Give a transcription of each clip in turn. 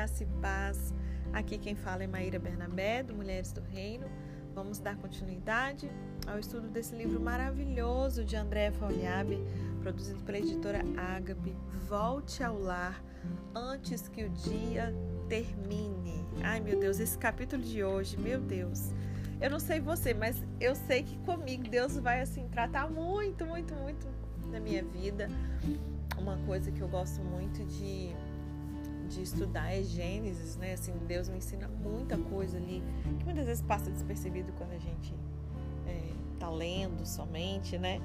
graça e paz. Aqui quem fala é Maíra Bernabé, do Mulheres do Reino. Vamos dar continuidade ao estudo desse livro maravilhoso de André Foliabe, produzido pela editora Ágape. Volte ao lar antes que o dia termine. Ai, meu Deus, esse capítulo de hoje, meu Deus. Eu não sei você, mas eu sei que comigo Deus vai assim tratar muito, muito, muito na minha vida. Uma coisa que eu gosto muito de de estudar é Gênesis, né? Assim, Deus me ensina muita coisa ali que muitas vezes passa despercebido quando a gente é, tá lendo somente, né?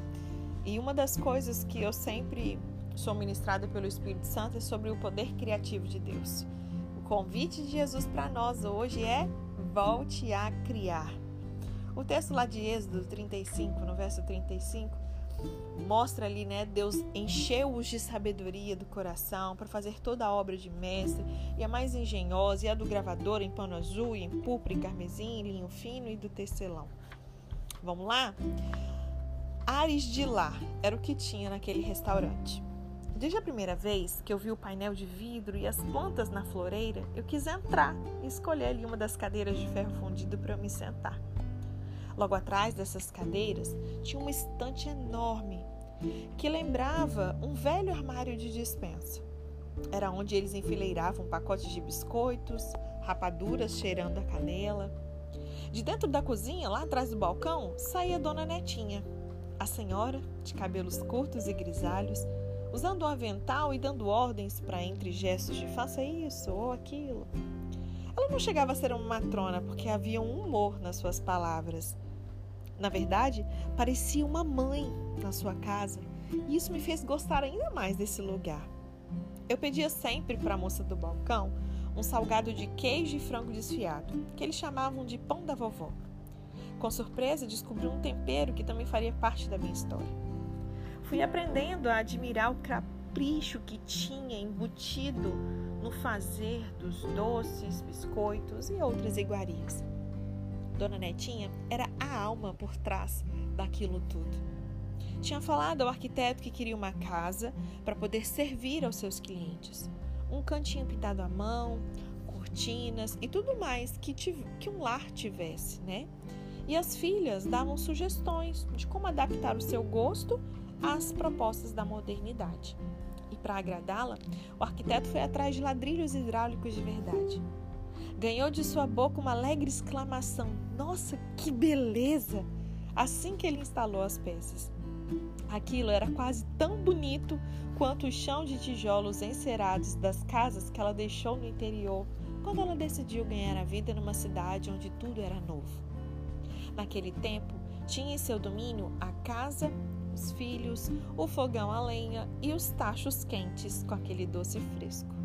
E uma das coisas que eu sempre sou ministrada pelo Espírito Santo é sobre o poder criativo de Deus. O convite de Jesus para nós hoje é volte a criar. O texto lá de Êxodo 35, no verso 35, mostra ali, né? Deus encheu-os de sabedoria do coração para fazer toda a obra de mestre, e a mais engenhosa, e a do gravador em pano azul, e em púrpura, e carmesim, linho fino e do tecelão. Vamos lá? Ares de lar era o que tinha naquele restaurante. Desde a primeira vez que eu vi o painel de vidro e as plantas na floreira, eu quis entrar e escolher ali uma das cadeiras de ferro fundido para me sentar. Logo atrás dessas cadeiras tinha uma estante enorme que lembrava um velho armário de dispensa. Era onde eles enfileiravam pacotes de biscoitos, rapaduras cheirando a canela. De dentro da cozinha, lá atrás do balcão, saía Dona Netinha, a senhora, de cabelos curtos e grisalhos, usando um avental e dando ordens para entre gestos de faça isso ou aquilo. Ela não chegava a ser uma matrona porque havia um humor nas suas palavras. Na verdade, parecia uma mãe na sua casa e isso me fez gostar ainda mais desse lugar. Eu pedia sempre para a moça do balcão um salgado de queijo e frango desfiado, que eles chamavam de pão da vovó. Com surpresa, descobri um tempero que também faria parte da minha história. Fui aprendendo a admirar o capricho que tinha embutido no fazer dos doces, biscoitos e outras iguarias. Dona Netinha era a alma por trás daquilo tudo. Tinha falado ao arquiteto que queria uma casa para poder servir aos seus clientes. Um cantinho pintado à mão, cortinas e tudo mais que, que um lar tivesse, né? E as filhas davam sugestões de como adaptar o seu gosto às propostas da modernidade. E para agradá-la, o arquiteto foi atrás de ladrilhos hidráulicos de verdade ganhou de sua boca uma alegre exclamação: Nossa, que beleza! Assim que ele instalou as peças. Aquilo era quase tão bonito quanto o chão de tijolos encerados das casas que ela deixou no interior quando ela decidiu ganhar a vida numa cidade onde tudo era novo. Naquele tempo, tinha em seu domínio a casa, os filhos, o fogão a lenha e os tachos quentes com aquele doce fresco.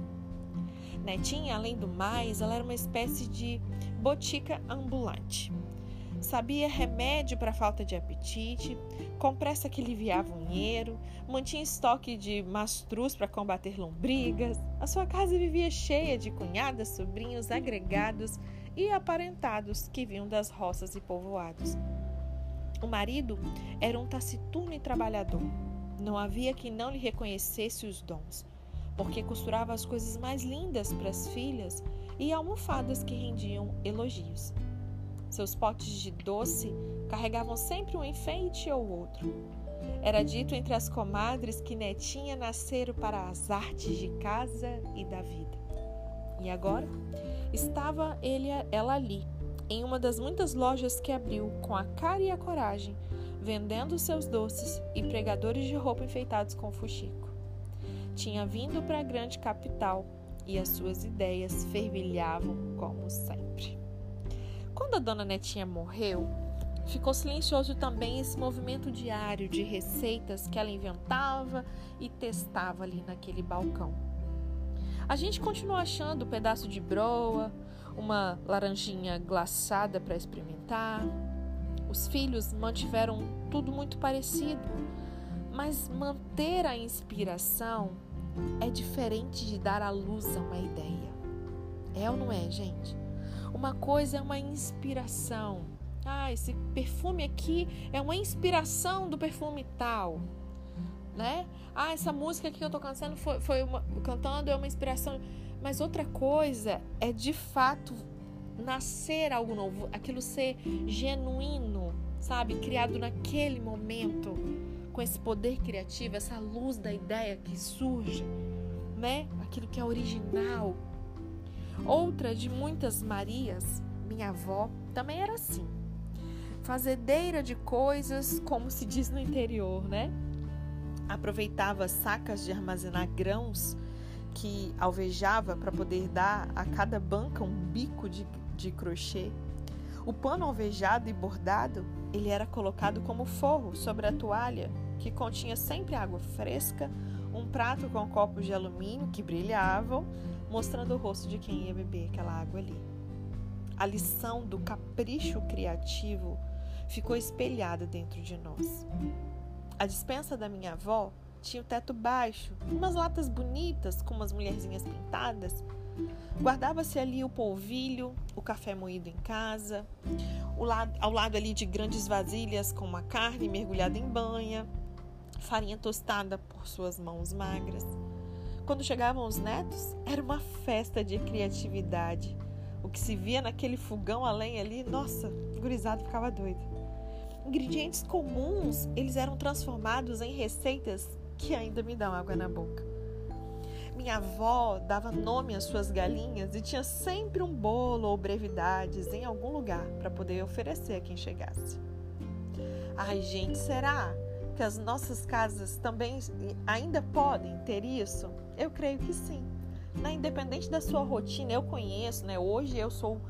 Netinha, além do mais, ela era uma espécie de botica ambulante. Sabia remédio para falta de apetite, compressa que aliviava o dinheiro, mantinha estoque de mastruz para combater lombrigas. A sua casa vivia cheia de cunhadas, sobrinhos, agregados e aparentados que vinham das roças e povoados. O marido era um taciturno e trabalhador. Não havia quem não lhe reconhecesse os dons porque costurava as coisas mais lindas para as filhas e almofadas que rendiam elogios. Seus potes de doce carregavam sempre um enfeite ou outro. Era dito entre as comadres que Netinha nasceram para as artes de casa e da vida. E agora estava ele, ela ali, em uma das muitas lojas que abriu com a cara e a coragem, vendendo seus doces e pregadores de roupa enfeitados com fuxico tinha vindo para a grande capital e as suas ideias fervilhavam como sempre. Quando a dona Netinha morreu, ficou silencioso também esse movimento diário de receitas que ela inventava e testava ali naquele balcão. A gente continuou achando um pedaço de broa, uma laranjinha glaçada para experimentar. Os filhos mantiveram tudo muito parecido, mas manter a inspiração é diferente de dar à luz a uma ideia. É ou não é, gente? Uma coisa é uma inspiração. Ah, esse perfume aqui é uma inspiração do perfume tal. né? Ah, essa música que eu tô cantando foi, foi uma, cantando é uma inspiração. Mas outra coisa é de fato nascer algo novo, aquilo ser genuíno, sabe? Criado naquele momento, com esse poder criativo, essa luz da ideia que surge, né? Aquilo que é original. Outra de muitas Marias, minha avó, também era assim. Fazedeira de coisas, como se diz no interior, né? Aproveitava sacas de armazenar grãos que alvejava para poder dar a cada banca um bico de, de crochê. O pano alvejado e bordado, ele era colocado como forro sobre a toalha, que continha sempre água fresca, um prato com copos de alumínio que brilhavam, mostrando o rosto de quem ia beber aquela água ali. A lição do capricho criativo ficou espelhada dentro de nós. A dispensa da minha avó tinha o teto baixo, umas latas bonitas com umas mulherzinhas pintadas. Guardava-se ali o polvilho, o café moído em casa, lado, ao lado ali de grandes vasilhas com uma carne mergulhada em banha, farinha tostada por suas mãos magras. Quando chegavam os netos, era uma festa de criatividade. O que se via naquele fogão a lenha ali, nossa, o gurizado ficava doido. Ingredientes comuns, eles eram transformados em receitas que ainda me dão água na boca. Minha avó dava nome às suas galinhas e tinha sempre um bolo ou brevidades em algum lugar para poder oferecer a quem chegasse. Ai, gente, será que as nossas casas também ainda podem ter isso? Eu creio que sim. Na independente da sua rotina, eu conheço, né? Hoje eu sou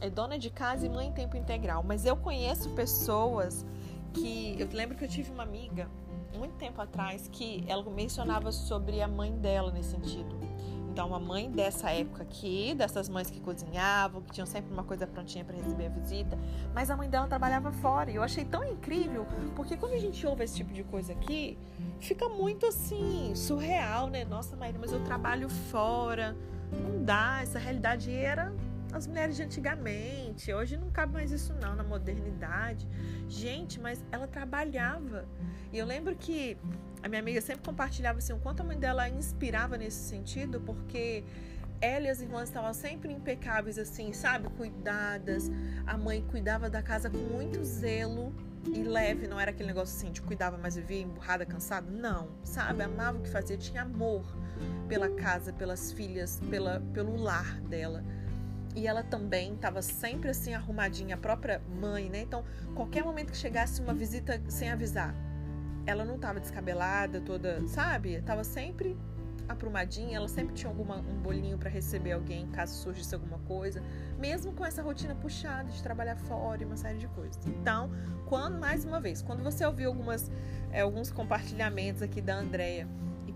é, dona de casa e mãe em tempo integral, mas eu conheço pessoas que eu lembro que eu tive uma amiga muito tempo atrás que ela mencionava sobre a mãe dela nesse sentido. Então, a mãe dessa época aqui, dessas mães que cozinhavam, que tinham sempre uma coisa prontinha para receber a visita, mas a mãe dela trabalhava fora. E eu achei tão incrível, porque quando a gente ouve esse tipo de coisa aqui, fica muito assim, surreal, né? Nossa, Maíra, mas eu trabalho fora. Não dá, essa realidade era as mulheres de antigamente. Hoje não cabe mais isso não na modernidade. Gente, mas ela trabalhava. E eu lembro que a minha amiga sempre compartilhava assim o quanto a mãe dela inspirava nesse sentido, porque ela e as irmãs estavam sempre impecáveis assim, sabe? Cuidadas. A mãe cuidava da casa com muito zelo e leve, não era aquele negócio assim de cuidava, mas vivia emburrada, cansada. Não, sabe? Amava o que fazia, tinha amor pela casa, pelas filhas, pela, pelo lar dela. E ela também estava sempre assim arrumadinha, a própria mãe, né? Então, qualquer momento que chegasse uma visita sem avisar, ela não estava descabelada, toda, sabe? Estava sempre aprumadinha, ela sempre tinha alguma, um bolinho para receber alguém caso surgisse alguma coisa, mesmo com essa rotina puxada de trabalhar fora e uma série de coisas. Então, quando mais uma vez, quando você ouvir algumas, é, alguns compartilhamentos aqui da Andrea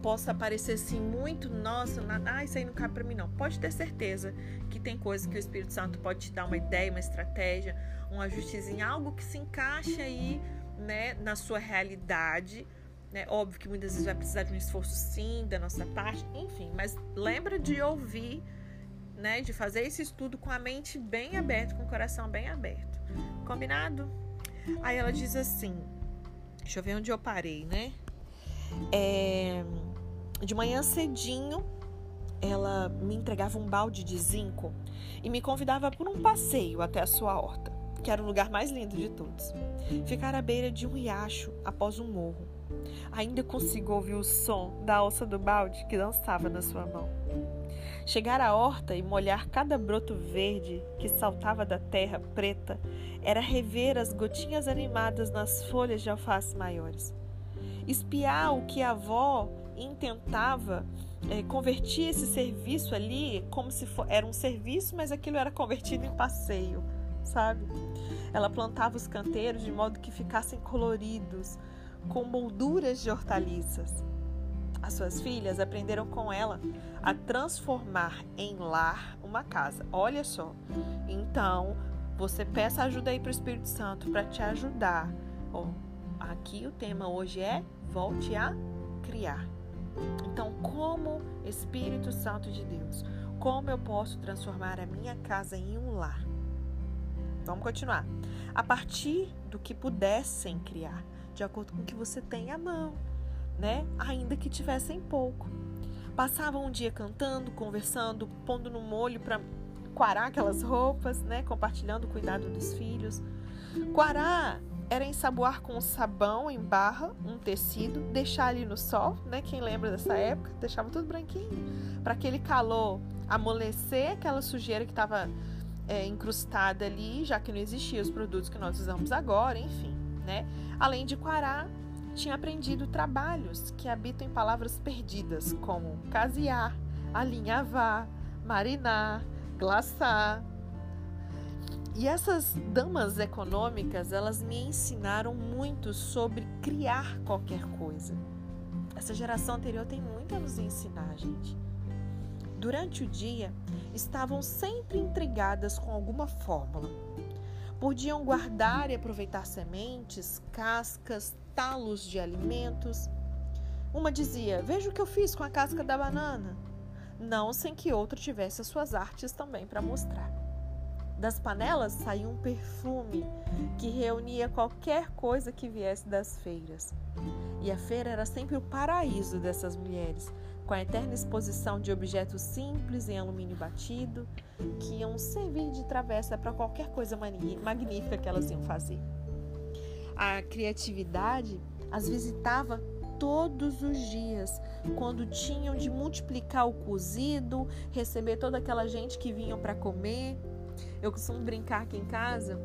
possa parecer assim muito, nossa, ah, isso aí não cabe para mim não. Pode ter certeza que tem coisas que o Espírito Santo pode te dar uma ideia, uma estratégia, um ajustezinho, algo que se encaixe aí, né, na sua realidade. Né? Óbvio que muitas vezes vai precisar de um esforço sim da nossa parte, enfim, mas lembra de ouvir, né, de fazer esse estudo com a mente bem aberta, com o coração bem aberto. Combinado? Aí ela diz assim, deixa eu ver onde eu parei, né? É, de manhã cedinho, ela me entregava um balde de zinco e me convidava por um passeio até a sua horta, que era o lugar mais lindo de todos. Ficar à beira de um riacho após um morro. Ainda consigo ouvir o som da alça do balde que dançava na sua mão. Chegar à horta e molhar cada broto verde que saltava da terra preta era rever as gotinhas animadas nas folhas de alface maiores. Espiar o que a avó intentava é, convertir esse serviço ali como se for, era um serviço, mas aquilo era convertido em passeio, sabe? Ela plantava os canteiros de modo que ficassem coloridos, com molduras de hortaliças. As suas filhas aprenderam com ela a transformar em lar uma casa. Olha só. Então, você peça ajuda aí para o Espírito Santo para te ajudar. Oh, aqui o tema hoje é volte a criar. Então, como Espírito Santo de Deus, como eu posso transformar a minha casa em um lar? Vamos continuar. A partir do que pudessem criar, de acordo com o que você tem à mão. né? Ainda que tivessem pouco. Passavam um dia cantando, conversando, pondo no molho para quarar aquelas roupas, né? Compartilhando o cuidado dos filhos. Quarar era ensaboar com sabão em barra um tecido, deixar ali no sol, né? Quem lembra dessa época, deixava tudo branquinho, para aquele calor amolecer aquela sujeira que estava é, incrustada ali, já que não existiam os produtos que nós usamos agora, enfim, né? Além de quarar, tinha aprendido trabalhos que habitam em palavras perdidas, como casear, alinhavar, marinar, glaçar, e essas damas econômicas, elas me ensinaram muito sobre criar qualquer coisa. Essa geração anterior tem muito a nos ensinar, gente. Durante o dia, estavam sempre intrigadas com alguma fórmula. Podiam guardar e aproveitar sementes, cascas, talos de alimentos. Uma dizia: Veja o que eu fiz com a casca da banana. Não sem que outra tivesse as suas artes também para mostrar. Das panelas saía um perfume que reunia qualquer coisa que viesse das feiras. E a feira era sempre o paraíso dessas mulheres, com a eterna exposição de objetos simples em alumínio batido, que iam servir de travessa para qualquer coisa magnífica que elas iam fazer. A criatividade as visitava todos os dias, quando tinham de multiplicar o cozido, receber toda aquela gente que vinham para comer eu costumo brincar aqui em casa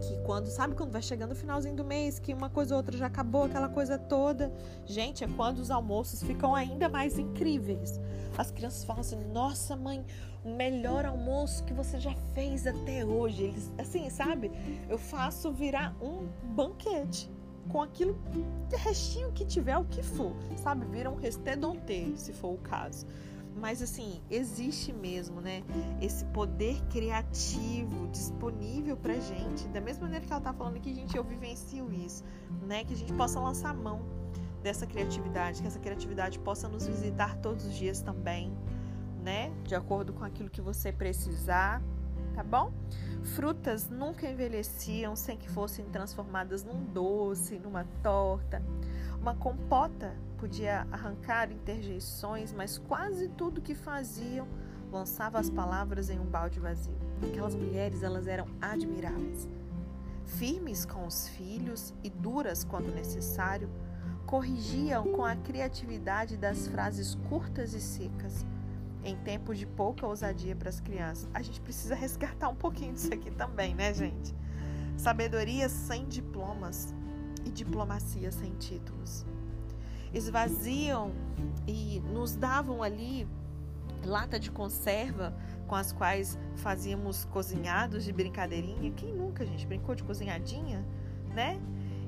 que quando, sabe quando vai chegando o finalzinho do mês, que uma coisa ou outra já acabou, aquela coisa toda. Gente, é quando os almoços ficam ainda mais incríveis. As crianças falam assim: "Nossa, mãe, o melhor almoço que você já fez até hoje". Eles, assim, sabe? Eu faço virar um banquete com aquilo restinho que tiver, o que for, sabe? Vira um restedonte, se for o caso. Mas assim, existe mesmo, né? Esse poder criativo disponível pra gente. Da mesma maneira que ela tá falando aqui, gente, eu vivencio isso, né? Que a gente possa lançar mão dessa criatividade, que essa criatividade possa nos visitar todos os dias também, né? De acordo com aquilo que você precisar, tá bom? Frutas nunca envelheciam sem que fossem transformadas num doce, numa torta. Uma compota podia arrancar interjeições, mas quase tudo que faziam lançava as palavras em um balde vazio. Aquelas mulheres, elas eram admiráveis. Firmes com os filhos e duras quando necessário, corrigiam com a criatividade das frases curtas e secas. Em tempos de pouca ousadia para as crianças. A gente precisa resgatar um pouquinho disso aqui também, né, gente? Sabedoria sem diplomas e diplomacia sem títulos esvaziam e nos davam ali lata de conserva com as quais fazíamos cozinhados de brincadeirinha. Quem nunca, gente, brincou de cozinhadinha, né?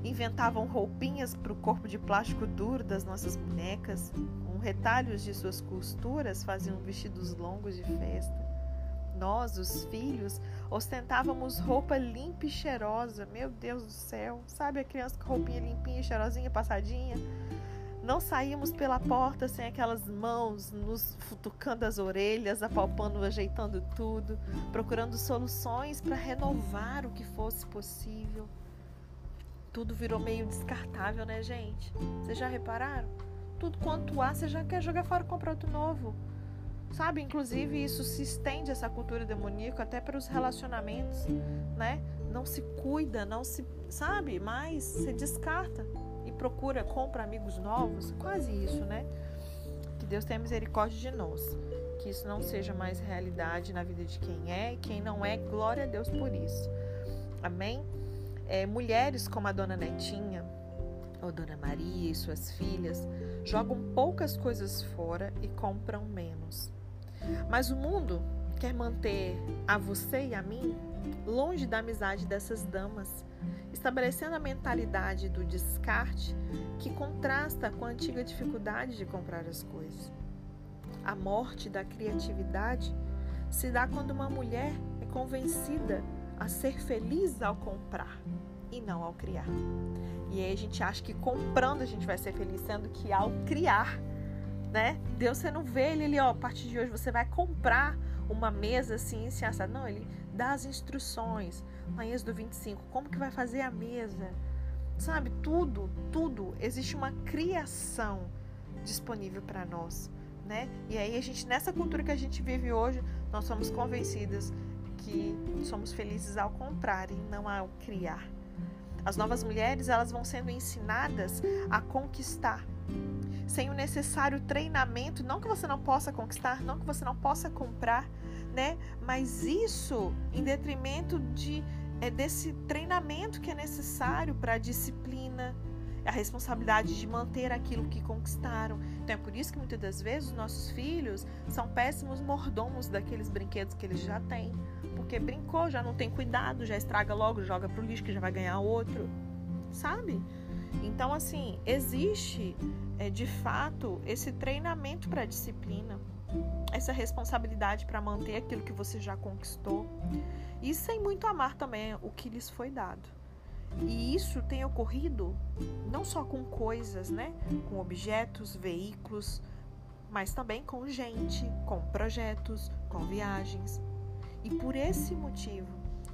Inventavam roupinhas para o corpo de plástico duro das nossas bonecas, com retalhos de suas costuras, faziam vestidos longos de festa. Nós, os filhos, ostentávamos roupa limpa e cheirosa. Meu Deus do céu, sabe a criança com roupinha limpinha, cheirosinha, passadinha? Não saímos pela porta sem aquelas mãos nos futucando as orelhas, apalpando, ajeitando tudo, procurando soluções para renovar o que fosse possível. Tudo virou meio descartável, né, gente? Vocês já repararam? Tudo quanto há, você já quer jogar fora e comprar outro novo. Sabe? Inclusive, isso se estende, essa cultura demoníaca, até para os relacionamentos, né? Não se cuida, não se. Sabe? Mas se descarta procura, compra amigos novos, quase isso, né? Que Deus tenha misericórdia de nós. Que isso não seja mais realidade na vida de quem é e quem não é, glória a Deus por isso. Amém? É, mulheres como a dona Netinha, ou Dona Maria e suas filhas, jogam poucas coisas fora e compram menos. Mas o mundo quer manter a você e a mim longe da amizade dessas damas estabelecendo a mentalidade do descarte que contrasta com a antiga dificuldade de comprar as coisas. A morte da criatividade se dá quando uma mulher é convencida a ser feliz ao comprar e não ao criar. E aí a gente acha que comprando a gente vai ser feliz, sendo que ao criar, né? Deus você não vê ele ali, ó, a partir de hoje você vai comprar uma mesa assim, assim, assada. Não, ele dá as instruções. Em Êxodo 25, como que vai fazer a mesa? sabe? Tudo, tudo. Existe uma criação disponível para nós, né? E aí a gente nessa cultura que a gente vive hoje, nós somos convencidas que somos felizes ao comprar e não ao criar. As novas mulheres, elas vão sendo ensinadas a conquistar sem o necessário treinamento, não que você não possa conquistar, não que você não possa comprar, né? Mas isso em detrimento de é desse treinamento que é necessário para a disciplina, a responsabilidade de manter aquilo que conquistaram. Então é por isso que muitas das vezes os nossos filhos são péssimos mordomos daqueles brinquedos que eles já têm, porque brincou, já não tem cuidado, já estraga logo, joga pro lixo que já vai ganhar outro, sabe? Então assim, existe é, de fato esse treinamento para a disciplina, essa responsabilidade para manter aquilo que você já conquistou e sem muito amar também o que lhes foi dado. E isso tem ocorrido não só com coisas, né, com objetos, veículos, mas também com gente, com projetos, com viagens. E por esse motivo,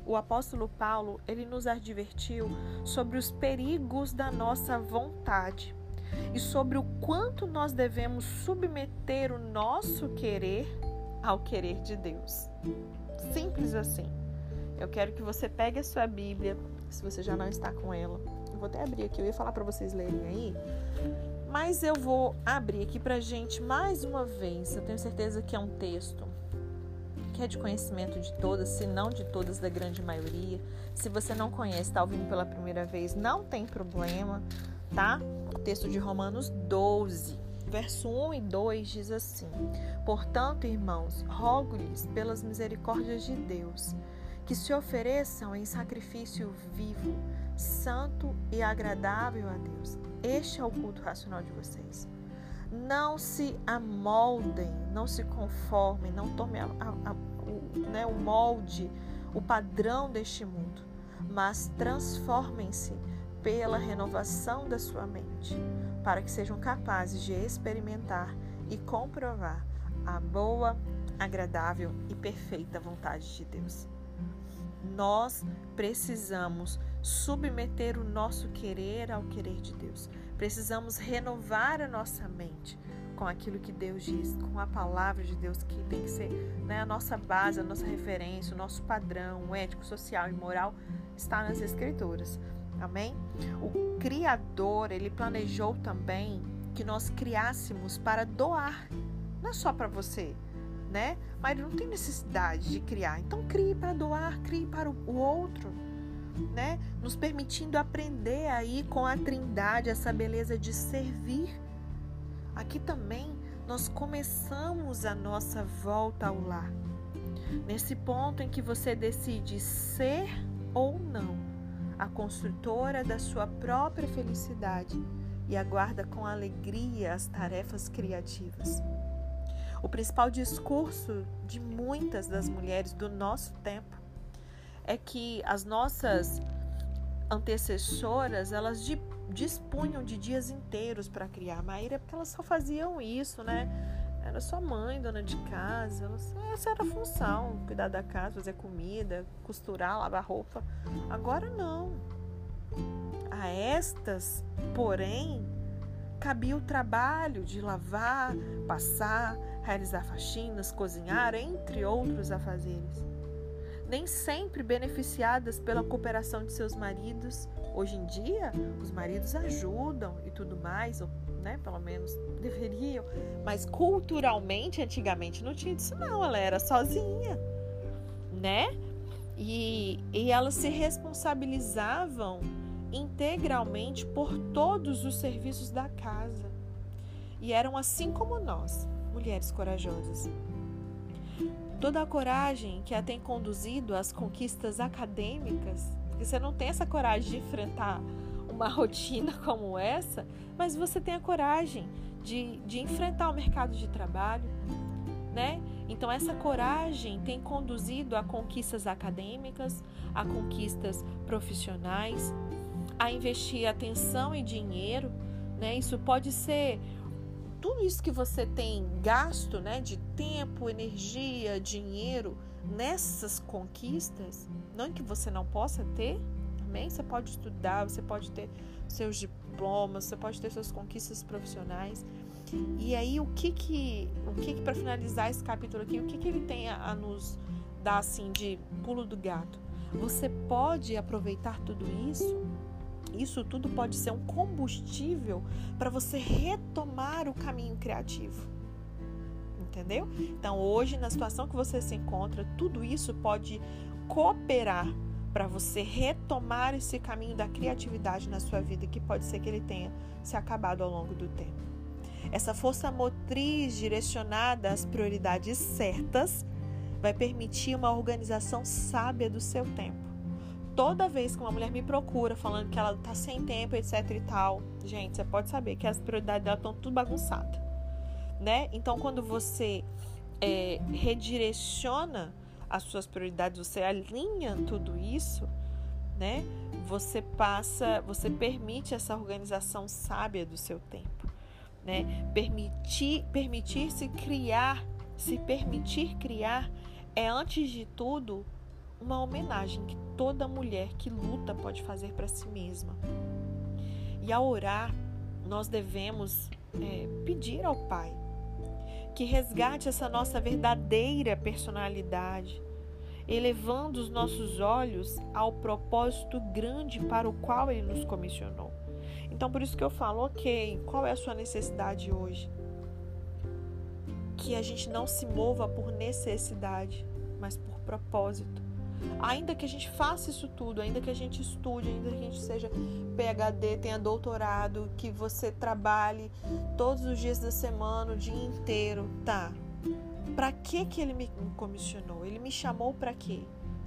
o apóstolo Paulo, ele nos advertiu sobre os perigos da nossa vontade e sobre o quanto nós devemos submeter o nosso querer ao querer de Deus. Simples assim. Eu quero que você pegue a sua Bíblia, se você já não está com ela. Eu vou até abrir aqui, eu ia falar para vocês lerem aí. Mas eu vou abrir aqui para gente mais uma vez. Eu tenho certeza que é um texto que é de conhecimento de todas, se não de todas, da grande maioria. Se você não conhece, está ouvindo pela primeira vez, não tem problema, tá? O texto de Romanos 12, verso 1 e 2 diz assim: Portanto, irmãos, rogo-lhes pelas misericórdias de Deus que se ofereçam em sacrifício vivo, santo e agradável a Deus. Este é o culto racional de vocês. Não se amoldem, não se conformem, não tomem a, a, a, o, né, o molde, o padrão deste mundo, mas transformem-se pela renovação da sua mente, para que sejam capazes de experimentar e comprovar a boa, agradável e perfeita vontade de Deus. Nós precisamos submeter o nosso querer ao querer de Deus. Precisamos renovar a nossa mente com aquilo que Deus diz, com a palavra de Deus, que tem que ser né, a nossa base, a nossa referência, o nosso padrão ético, social e moral está nas Escrituras. Amém? O Criador, ele planejou também que nós criássemos para doar, não é só para você, né? Mas não tem necessidade de criar. Então crie para doar, crie para o outro, né? Nos permitindo aprender aí com a Trindade essa beleza de servir. Aqui também nós começamos a nossa volta ao lar. Nesse ponto em que você decide ser ou não a construtora da sua própria felicidade e aguarda com alegria as tarefas criativas. O principal discurso de muitas das mulheres do nosso tempo é que as nossas antecessoras, elas dispunham de dias inteiros para criar. Maíra, porque elas só faziam isso, né? Era só mãe, dona de casa. essa era a função: cuidar da casa, fazer comida, costurar, lavar roupa. Agora não. A estas, porém, cabia o trabalho de lavar, passar, realizar faxinas, cozinhar, entre outros afazeres. Nem sempre beneficiadas pela cooperação de seus maridos. Hoje em dia, os maridos ajudam e tudo mais, ou né, pelo menos deveriam, mas culturalmente, antigamente, não tinha disso, não. Ela era sozinha, né? E, e elas se responsabilizavam integralmente por todos os serviços da casa. E eram assim como nós, mulheres corajosas. Toda a coragem que a tem conduzido às conquistas acadêmicas, porque você não tem essa coragem de enfrentar uma rotina como essa, mas você tem a coragem de, de enfrentar o mercado de trabalho, né? Então, essa coragem tem conduzido a conquistas acadêmicas, a conquistas profissionais, a investir atenção e dinheiro, né? Isso pode ser tudo isso que você tem gasto, né, de tempo, energia, dinheiro nessas conquistas, não que você não possa ter, Amém? Você pode estudar, você pode ter seus diplomas, você pode ter suas conquistas profissionais. E aí o que que, o que, que para finalizar esse capítulo aqui, o que que ele tem a, a nos dar assim de pulo do gato? Você pode aproveitar tudo isso isso tudo pode ser um combustível para você retomar o caminho criativo. Entendeu? Então, hoje, na situação que você se encontra, tudo isso pode cooperar para você retomar esse caminho da criatividade na sua vida, que pode ser que ele tenha se acabado ao longo do tempo. Essa força motriz direcionada às prioridades certas vai permitir uma organização sábia do seu tempo. Toda vez que uma mulher me procura falando que ela está sem tempo, etc e tal, gente, você pode saber que as prioridades dela estão tudo bagunçadas, né? Então, quando você é, redireciona as suas prioridades, você alinha tudo isso, né? Você passa, você permite essa organização sábia do seu tempo, né? Permitir, permitir-se criar, se permitir criar é antes de tudo uma homenagem que toda mulher que luta pode fazer para si mesma. E ao orar, nós devemos é, pedir ao Pai que resgate essa nossa verdadeira personalidade, elevando os nossos olhos ao propósito grande para o qual Ele nos comissionou. Então, por isso que eu falo, ok, qual é a sua necessidade hoje? Que a gente não se mova por necessidade, mas por propósito. Ainda que a gente faça isso tudo, ainda que a gente estude, ainda que a gente seja PhD, tenha doutorado, que você trabalhe todos os dias da semana, o dia inteiro, tá? Para que que ele me comissionou? Ele me chamou para quê?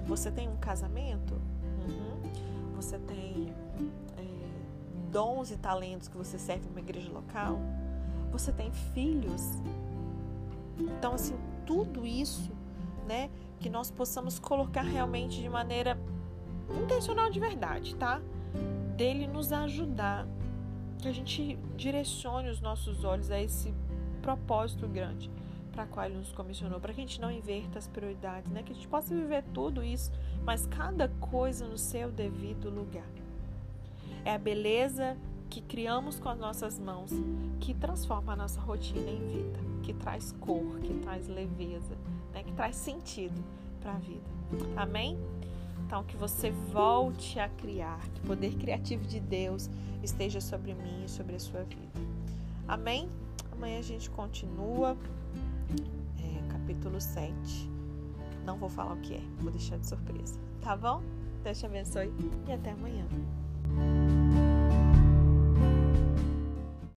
Você tem um casamento? Uhum. Você tem é, dons e talentos que você serve numa igreja local? Você tem filhos? Então, assim, tudo isso, né? Que nós possamos colocar realmente de maneira intencional de verdade, tá? Dele nos ajudar, que a gente direcione os nossos olhos a esse propósito grande para qual ele nos comissionou, para que a gente não inverta as prioridades, né? Que a gente possa viver tudo isso, mas cada coisa no seu devido lugar. É a beleza que criamos com as nossas mãos que transforma a nossa rotina em vida, que traz cor, que traz leveza, né, que traz sentido para a vida. Amém? Então, que você volte a criar, que o poder criativo de Deus esteja sobre mim e sobre a sua vida. Amém? Amanhã a gente continua, é, capítulo 7. Não vou falar o que é, vou deixar de surpresa. Tá bom? Deus te abençoe e até amanhã.